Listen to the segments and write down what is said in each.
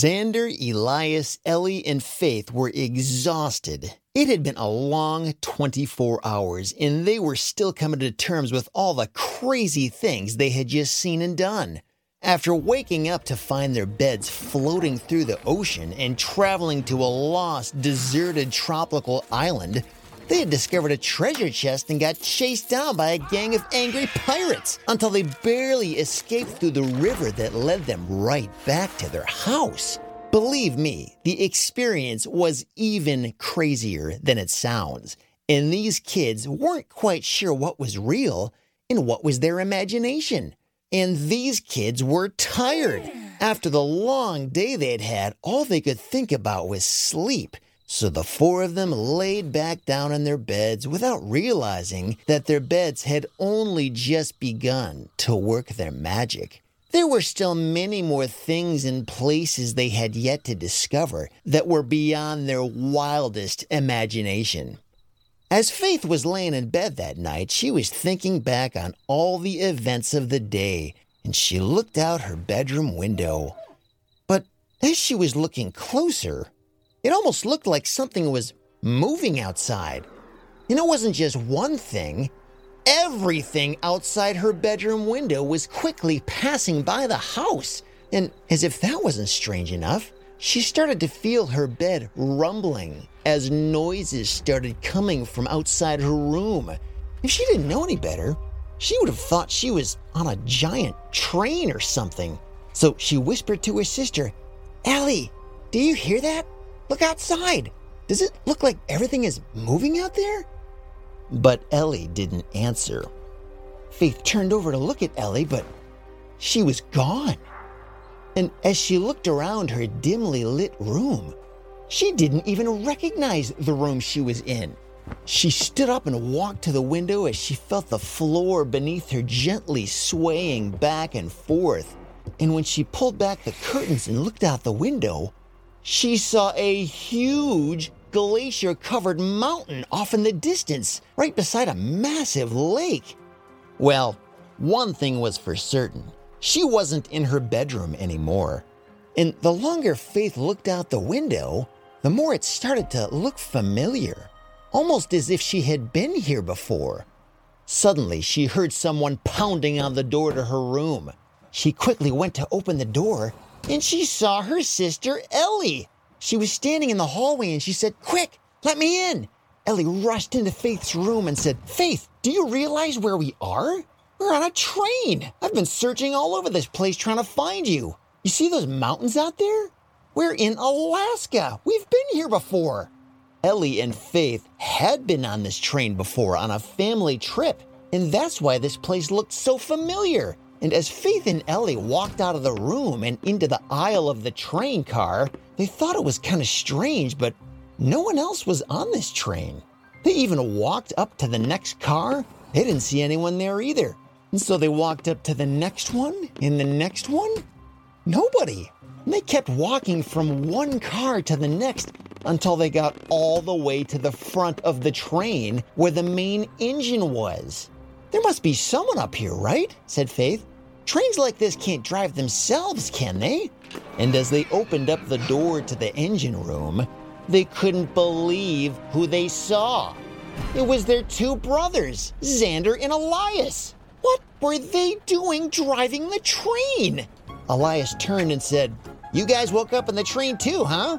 Xander, Elias, Ellie, and Faith were exhausted. It had been a long 24 hours, and they were still coming to terms with all the crazy things they had just seen and done. After waking up to find their beds floating through the ocean and traveling to a lost, deserted tropical island, they had discovered a treasure chest and got chased down by a gang of angry pirates until they barely escaped through the river that led them right back to their house. Believe me, the experience was even crazier than it sounds, and these kids weren't quite sure what was real and what was their imagination. And these kids were tired. After the long day they'd had, all they could think about was sleep. So the four of them laid back down in their beds without realizing that their beds had only just begun to work their magic. There were still many more things and places they had yet to discover that were beyond their wildest imagination. As Faith was laying in bed that night, she was thinking back on all the events of the day, and she looked out her bedroom window. But as she was looking closer, it almost looked like something was moving outside. And it wasn't just one thing. Everything outside her bedroom window was quickly passing by the house. And as if that wasn't strange enough, she started to feel her bed rumbling as noises started coming from outside her room. If she didn't know any better, she would have thought she was on a giant train or something. So she whispered to her sister, Ellie, do you hear that? Look outside. Does it look like everything is moving out there? But Ellie didn't answer. Faith turned over to look at Ellie, but she was gone. And as she looked around her dimly lit room, she didn't even recognize the room she was in. She stood up and walked to the window as she felt the floor beneath her gently swaying back and forth. And when she pulled back the curtains and looked out the window, she saw a huge glacier covered mountain off in the distance, right beside a massive lake. Well, one thing was for certain she wasn't in her bedroom anymore. And the longer Faith looked out the window, the more it started to look familiar, almost as if she had been here before. Suddenly, she heard someone pounding on the door to her room. She quickly went to open the door and she saw her sister Ellie. She was standing in the hallway and she said, Quick, let me in. Ellie rushed into Faith's room and said, Faith, do you realize where we are? We're on a train. I've been searching all over this place trying to find you. You see those mountains out there? We're in Alaska. We've been here before. Ellie and Faith had been on this train before on a family trip, and that's why this place looked so familiar. And as Faith and Ellie walked out of the room and into the aisle of the train car, they thought it was kind of strange, but no one else was on this train. They even walked up to the next car. They didn't see anyone there either. And so they walked up to the next one and the next one. Nobody. And they kept walking from one car to the next until they got all the way to the front of the train where the main engine was. There must be someone up here, right? said Faith. Trains like this can't drive themselves, can they? And as they opened up the door to the engine room, they couldn't believe who they saw. It was their two brothers, Xander and Elias. What were they doing driving the train? Elias turned and said, You guys woke up in the train too, huh?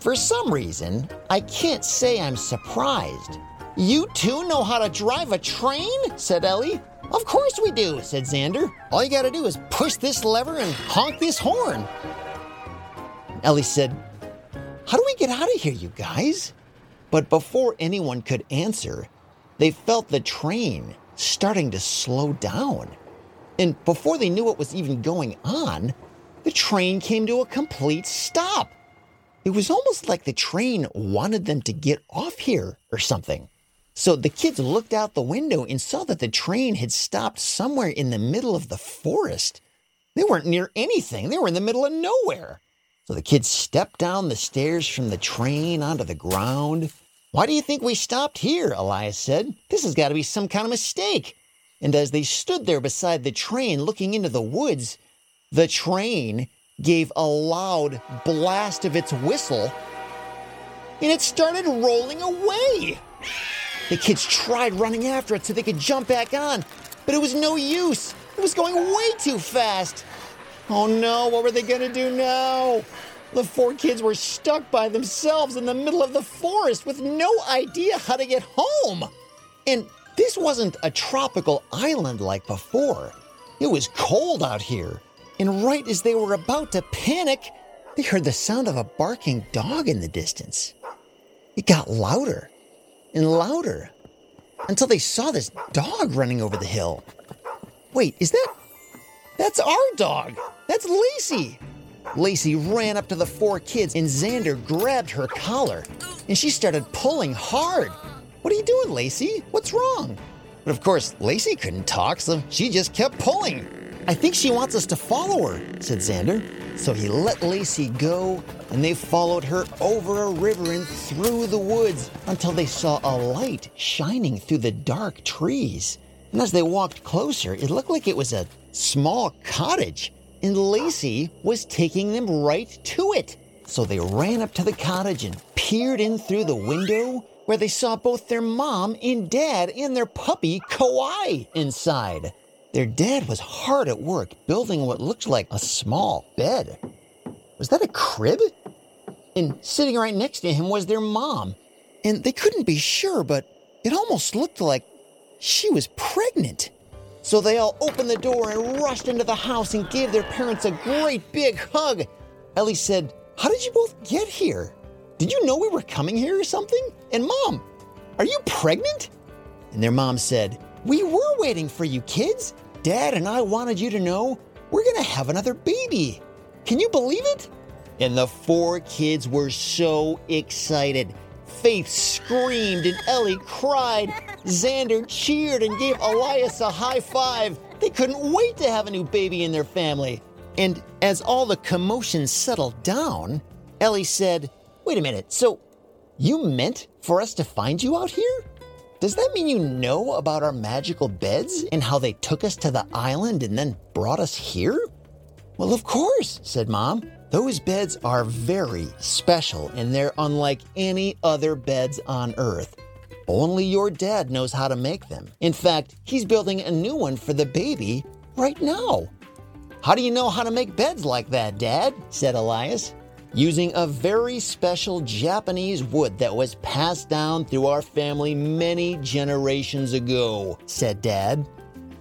For some reason, I can't say I'm surprised. You two know how to drive a train? said Ellie. Of course we do, said Xander. All you gotta do is push this lever and honk this horn. Ellie said, How do we get out of here, you guys? But before anyone could answer, they felt the train starting to slow down. And before they knew what was even going on, the train came to a complete stop. It was almost like the train wanted them to get off here or something. So the kids looked out the window and saw that the train had stopped somewhere in the middle of the forest. They weren't near anything, they were in the middle of nowhere. So the kids stepped down the stairs from the train onto the ground. Why do you think we stopped here? Elias said. This has got to be some kind of mistake. And as they stood there beside the train looking into the woods, the train gave a loud blast of its whistle and it started rolling away. The kids tried running after it so they could jump back on, but it was no use. It was going way too fast. Oh no, what were they to do now? The four kids were stuck by themselves in the middle of the forest with no idea how to get home. And this wasn't a tropical island like before. It was cold out here. And right as they were about to panic, they heard the sound of a barking dog in the distance. It got louder and louder until they saw this dog running over the hill. Wait, is that. That's our dog! That's Lacey! Lacey ran up to the four kids and Xander grabbed her collar and she started pulling hard. What are you doing, Lacey? What's wrong? But of course, Lacey couldn't talk, so she just kept pulling. I think she wants us to follow her, said Xander. So he let Lacey go, and they followed her over a river and through the woods until they saw a light shining through the dark trees. And as they walked closer, it looked like it was a small cottage, and Lacey was taking them right to it. So they ran up to the cottage and peered in through the window, where they saw both their mom and dad and their puppy, Kauai, inside. Their dad was hard at work building what looked like a small bed. Was that a crib? And sitting right next to him was their mom. And they couldn't be sure, but it almost looked like she was pregnant. So they all opened the door and rushed into the house and gave their parents a great big hug. Ellie said, How did you both get here? Did you know we were coming here or something? And mom, are you pregnant? And their mom said, We were waiting for you kids. Dad and I wanted you to know we're going to have another baby. Can you believe it? And the four kids were so excited. Faith screamed and Ellie cried. Xander cheered and gave Elias a high five. They couldn't wait to have a new baby in their family. And as all the commotion settled down, Ellie said, Wait a minute, so you meant for us to find you out here? Does that mean you know about our magical beds and how they took us to the island and then brought us here? Well, of course, said Mom. Those beds are very special and they're unlike any other beds on Earth. Only your dad knows how to make them. In fact, he's building a new one for the baby right now. How do you know how to make beds like that, Dad? said Elias using a very special Japanese wood that was passed down through our family many generations ago, said Dad.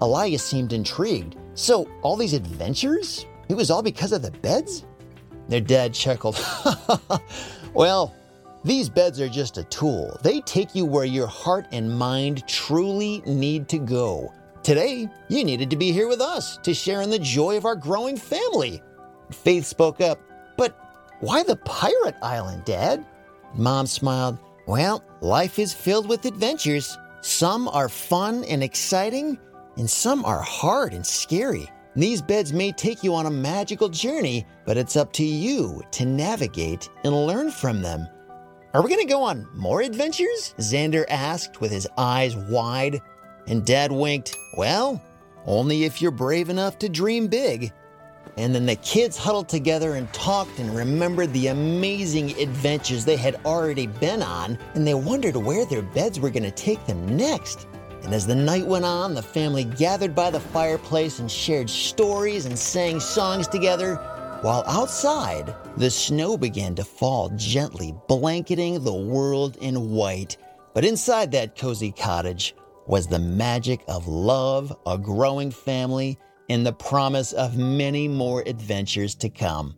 Elias seemed intrigued. So, all these adventures? It was all because of the beds? Their dad chuckled. well, these beds are just a tool. They take you where your heart and mind truly need to go. Today, you needed to be here with us to share in the joy of our growing family. Faith spoke up, but why the pirate island, Dad? Mom smiled. Well, life is filled with adventures. Some are fun and exciting, and some are hard and scary. These beds may take you on a magical journey, but it's up to you to navigate and learn from them. Are we going to go on more adventures? Xander asked with his eyes wide. And Dad winked. Well, only if you're brave enough to dream big. And then the kids huddled together and talked and remembered the amazing adventures they had already been on, and they wondered where their beds were going to take them next. And as the night went on, the family gathered by the fireplace and shared stories and sang songs together, while outside, the snow began to fall gently, blanketing the world in white. But inside that cozy cottage was the magic of love, a growing family, in the promise of many more adventures to come.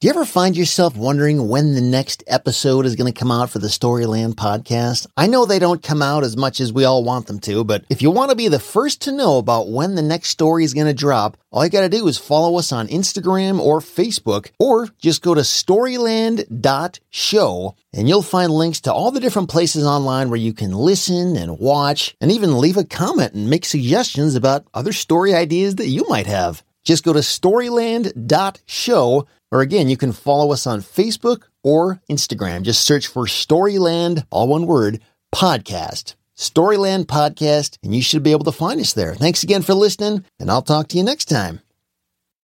Do you ever find yourself wondering when the next episode is going to come out for the Storyland podcast? I know they don't come out as much as we all want them to, but if you want to be the first to know about when the next story is going to drop, all you got to do is follow us on Instagram or Facebook, or just go to storyland.show and you'll find links to all the different places online where you can listen and watch and even leave a comment and make suggestions about other story ideas that you might have. Just go to storyland.show or again, you can follow us on Facebook or Instagram. Just search for Storyland, all one word, podcast. Storyland Podcast, and you should be able to find us there. Thanks again for listening, and I'll talk to you next time.